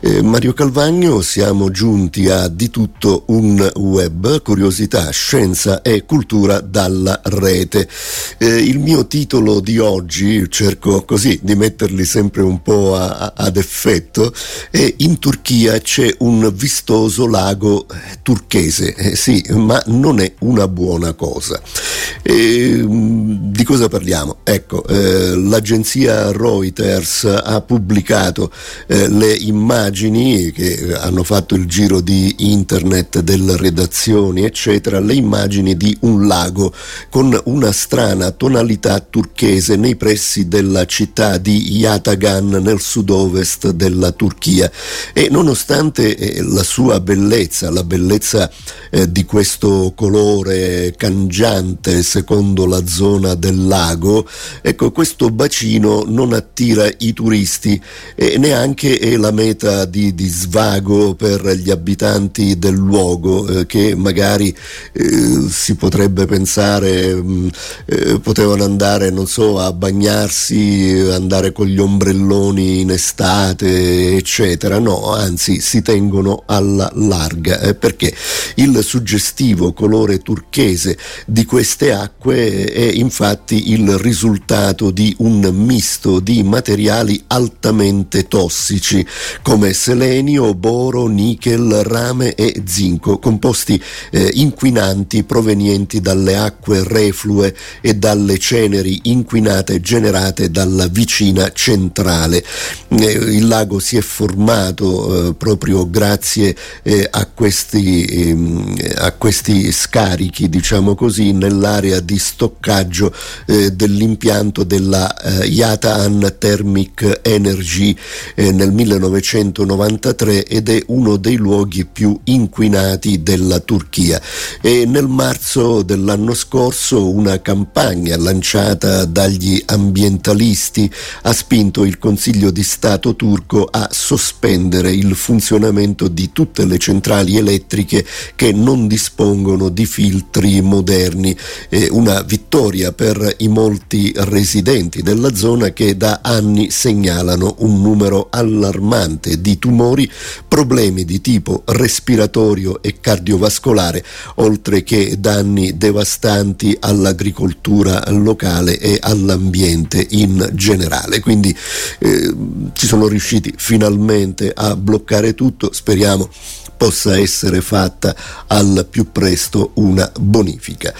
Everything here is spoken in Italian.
Eh, Mario Calvagno, siamo giunti a di tutto un web, curiosità, scienza e cultura dalla rete. Eh, il mio titolo di oggi, cerco così di metterli sempre un po' a, a, ad effetto, è In Turchia c'è un vistoso lago eh, turchese, eh, sì, ma non è una buona cosa. Di cosa parliamo? Ecco, eh, l'agenzia Reuters ha pubblicato eh, le immagini che hanno fatto il giro di internet delle redazioni, eccetera, le immagini di un lago con una strana tonalità turchese nei pressi della città di Yatagan nel sud-ovest della Turchia e nonostante eh, la sua bellezza, la bellezza eh, di questo colore cangiante secondo la zona del lago, ecco questo bacino non attira i turisti e neanche è la meta di, di svago per gli abitanti del luogo eh, che magari eh, si potrebbe pensare mh, mm, eh, potevano andare non so a bagnarsi andare con gli ombrelloni in estate eccetera. No anzi si tengono alla larga. Eh, perché il suggestivo colore turchese di queste acque è infatti il risultato di un misto di materiali altamente tossici come selenio, boro, nichel, rame e zinco, composti eh, inquinanti provenienti dalle acque reflue e dalle ceneri inquinate generate dalla vicina centrale. Eh, il lago si è formato eh, proprio grazie eh, a questi, ehm, a, questi, scarichi, diciamo così, nell'area di stoccaggio eh, dell'impianto della eh, Yatan Thermic Energy eh, nel 1993 ed è uno dei luoghi più inquinati della Turchia. E nel marzo dell'anno scorso una campagna lanciata dagli ambientalisti ha spinto il Consiglio di Stato turco a sospendere il funzionamento di tutte le centrali elettriche che non dispongono di filtri moderni. Eh, una vittoria per i molti residenti della zona che da anni segnalano un numero allarmante di tumori, problemi di tipo respiratorio e cardiovascolare, oltre che danni devastanti all'agricoltura locale e all'ambiente in generale. Quindi eh, ci sono riusciti finalmente a bloccare tutto, speriamo possa essere fatta al più presto una bonifica.